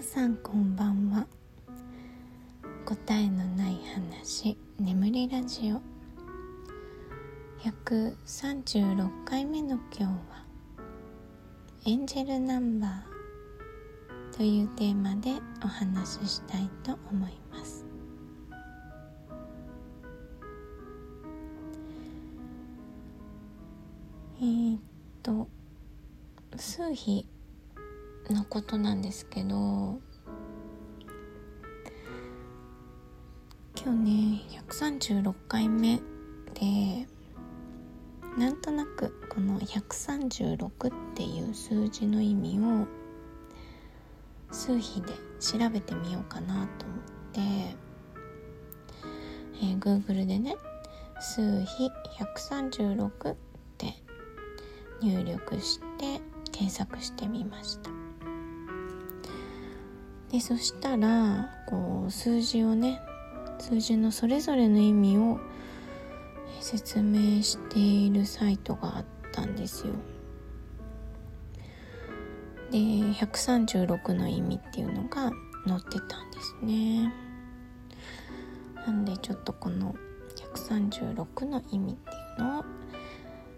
皆さんこんばんは。答えのない話眠りラジオ。136回目の今日はエンジェルナンバーというテーマでお話ししたいと思います。えー、っと数日のことなんですけど今日ね136回目でなんとなくこの136っていう数字の意味を数比で調べてみようかなと思って、えー、Google でね数比136って入力して検索してみました。でそしたらこう数字をね数字のそれぞれの意味を説明しているサイトがあったんですよ。で136の意味っていうのが載ってたんですね。なんでちょっとこの136の意味っていうのを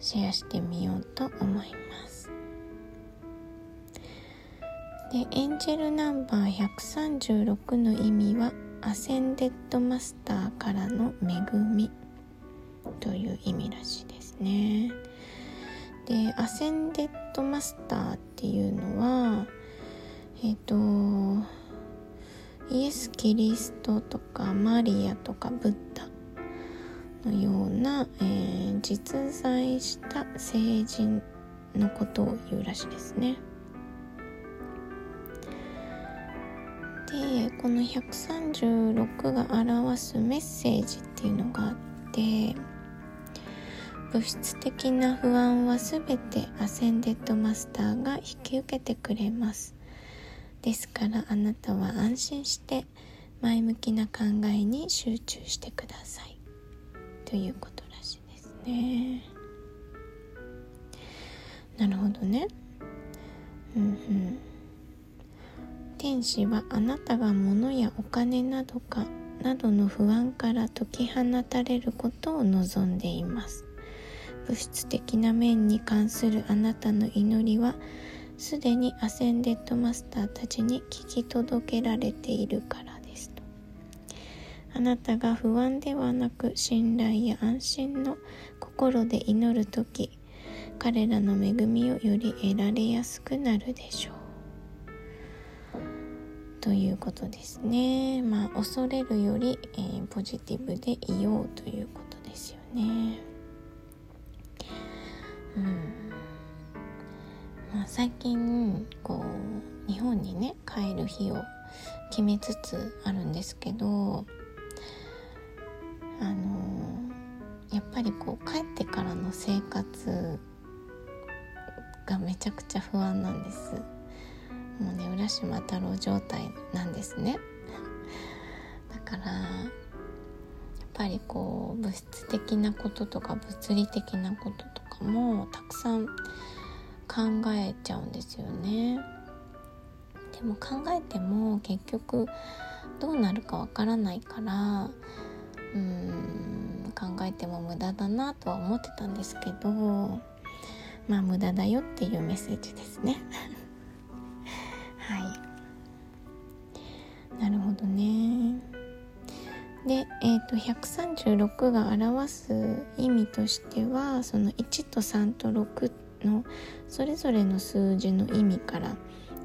シェアしてみようと思います。でエンジェルナンバー136の意味はアセンデッドマスターからの恵みという意味らしいですねでアセンデッドマスターっていうのはえっ、ー、とイエス・キリストとかマリアとかブッダのような、えー、実在した聖人のことを言うらしいですね。この136が表すメッセージっていうのがあって物質的な不安は全てアセンデッドマスターが引き受けてくれます。ですからあなたは安心して前向きな考えに集中してください。ということらしいですね。なるほどね。うんうん。天使はあなたが物やお金などかなどの不安から解き放たれることを望んでいます。物質的な面に関するあなたの祈りはすでにアセンデッドマスターたちに聞き届けられているからですと。あなたが不安ではなく信頼や安心の心で祈る時彼らの恵みをより得られやすくなるでしょう。ということですね。まあ恐れるより、えー、ポジティブでいようということですよね。うんまあ、最近こう日本にね帰る日を決めつつあるんですけどあのやっぱりこう帰ってからの生活がめちゃくちゃ不安なんです。もうね浦島太郎状態なんですね。だからやっぱりこう物質的なこととか物理的なこととかもたくさん考えちゃうんですよね。でも考えても結局どうなるかわからないからうん考えても無駄だなとは思ってたんですけどまあ無駄だよっていうメッセージですね。どねで、えーと、136が表す意味としてはその1と3と6のそれぞれの数字の意味から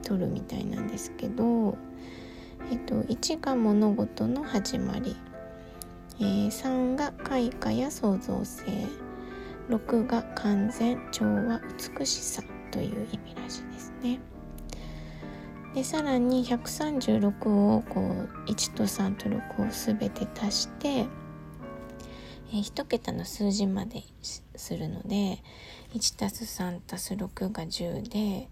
取るみたいなんですけど、えーと、1が物事の始まり、えー、3が開花や創造性6が完全調和美しさという意味らしいですね。でさらに136をこう1と3と6を全て足して、えー、1桁の数字までするので 1+3+6 が10で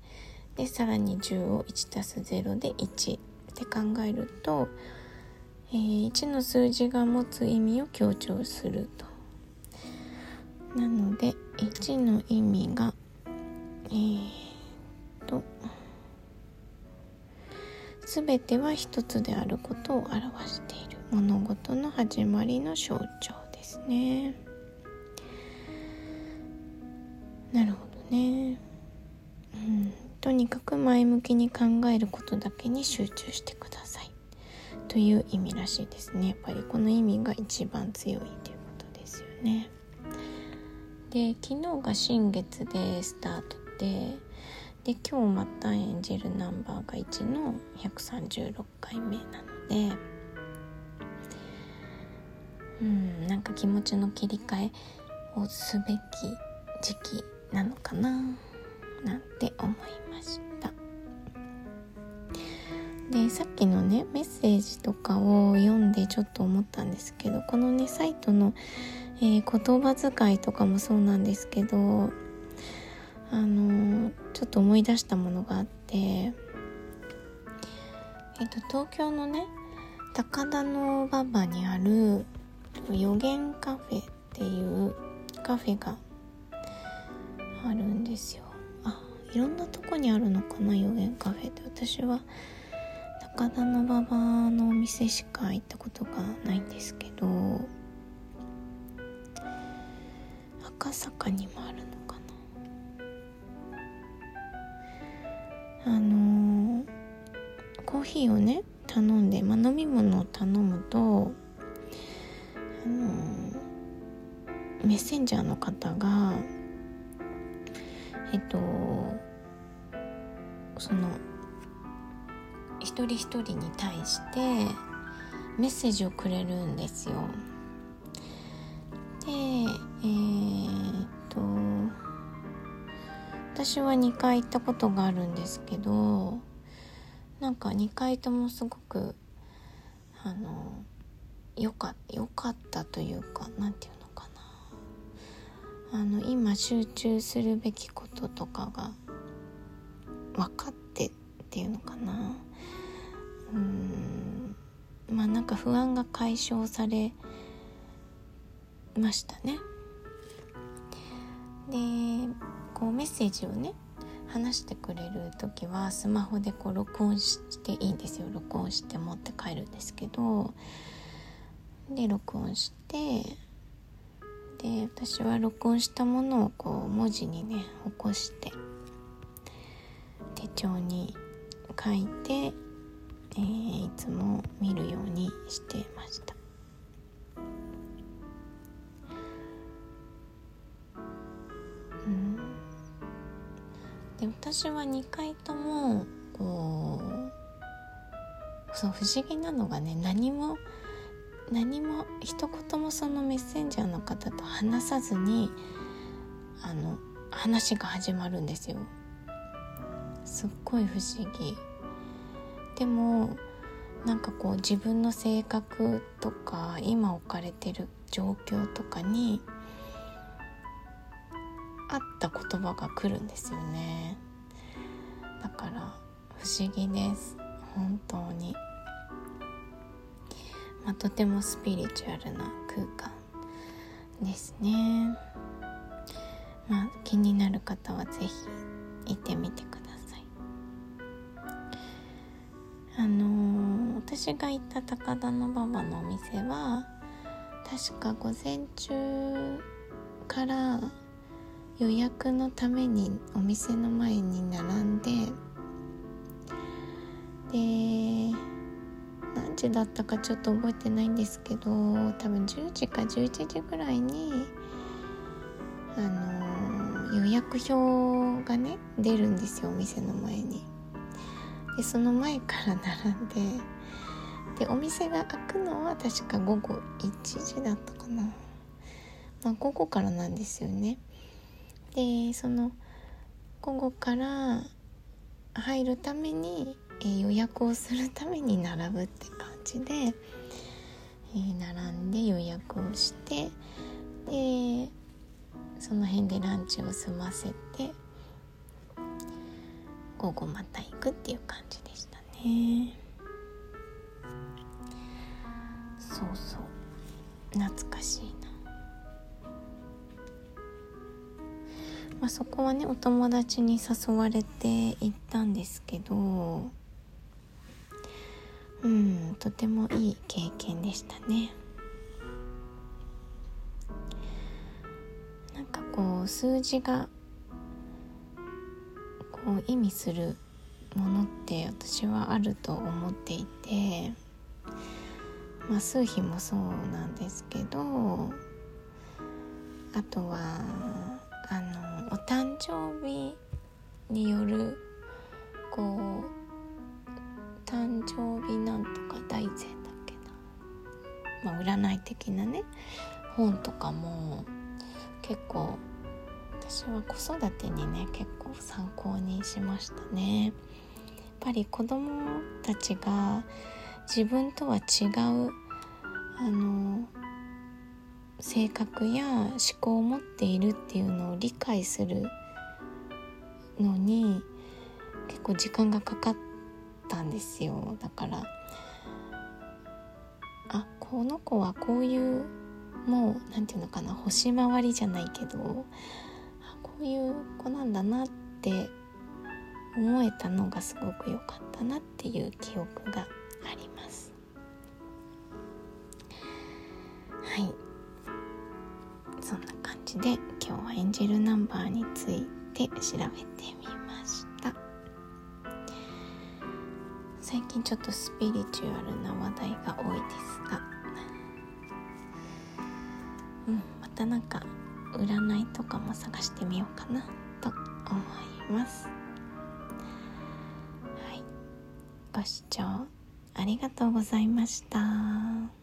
でさらに10を 1+0 で1って考えると、えー、1の数字が持つ意味を強調すると。なので1の意味がえー、っと全ては一つであることを表している物事の始まりの象徴ですね。なるほどね。うん。とにかく前向きに考えることだけに集中してください。という意味らしいですね。やっぱりこの意味が一番強いということですよね。で昨日が新月でスタートでで今日また演じるナンバーが1の136回目なのでうんなんか気持ちの切り替えをすべき時期なのかななんて思いました。でさっきのねメッセージとかを読んでちょっと思ったんですけどこのねサイトの、えー、言葉遣いとかもそうなんですけどあの、ちょっと思い出したものがあってえっ、ー、と東京のね高田の馬場にある予言カフェっていうカフェがあるんですよ。あいろんなとこにあるのかな予言カフェって。私は高田の馬場のお店しか行ったことがないんですけど赤坂にもあるの。あのー、コーヒーをね頼んで、まあ、飲み物を頼むとあのー、メッセンジャーの方がえっとその一人一人に対してメッセージをくれるんですよ。でえー、私は2回行ったことがあるんですけどなんか2回ともすごくあのよかよかったというか何て言うのかな。あの今集中するべきこととかが分かってっていうのかな。うん。まあなんか不安が解消されましたね。でこうメッセージをね話してくれる時はスマホでこう録音していいんですよ。録音して持って帰るんですけど。で録音してで私は録音したものをこう文字にね起こして手帳に書いて、えー、いつも見るようにしてまし私は2回ともこうそう不思議なのがね何も何も一言もそのメッセンジャーの方と話さずにあの話が始まるんですよ。すっごい不思議。でもなんかこう自分の性格とか今置かれてる状況とかに合った言葉が来るんですよね。だから不思議です。本当に、まあ、とてもスピリチュアルな空間ですね。まあ気になる方は是非行ってみてください。あのー、私が行った高田馬場のお店は確か午前中から予約のためにお店の前に並んでで何時だったかちょっと覚えてないんですけど多分10時か11時ぐらいにあの、予約表がね出るんですよお店の前に。でその前から並んででお店が開くのは確か午後1時だったかな、まあ、午後からなんですよねでその午後から入るために、えー、予約をするために並ぶって感じで、えー、並んで予約をしてでその辺でランチを済ませて午後また行くっていう感じでしたね。そうそう。懐かしい。そこはねお友達に誘われて行ったんですけどうんとてもいい経験でしたね。なんかこう数字がこう意味するものって私はあると思っていてまあ数比もそうなんですけどあとはあのお誕生日によるこう誕生日なんとか大善だっけな、まあ、占い的なね本とかも結構私は子育てにね結構参考にしましたね。やっぱり子供たちが自分とは違う性格や思考を持っているっていうのを理解するのに結構時間がかかったんですよ。だからあこの子はこういうもう何て言うのかな星回りじゃないけどあこういう子なんだなって思えたのがすごく良かったなっていう記憶があります。んな感じで今日はエンジェルナンバーについて調べてみました。最近ちょっとスピリチュアルな話題が多いですが。うんまたなんか占いとかも探してみようかなと思います。はい。ご視聴ありがとうございました。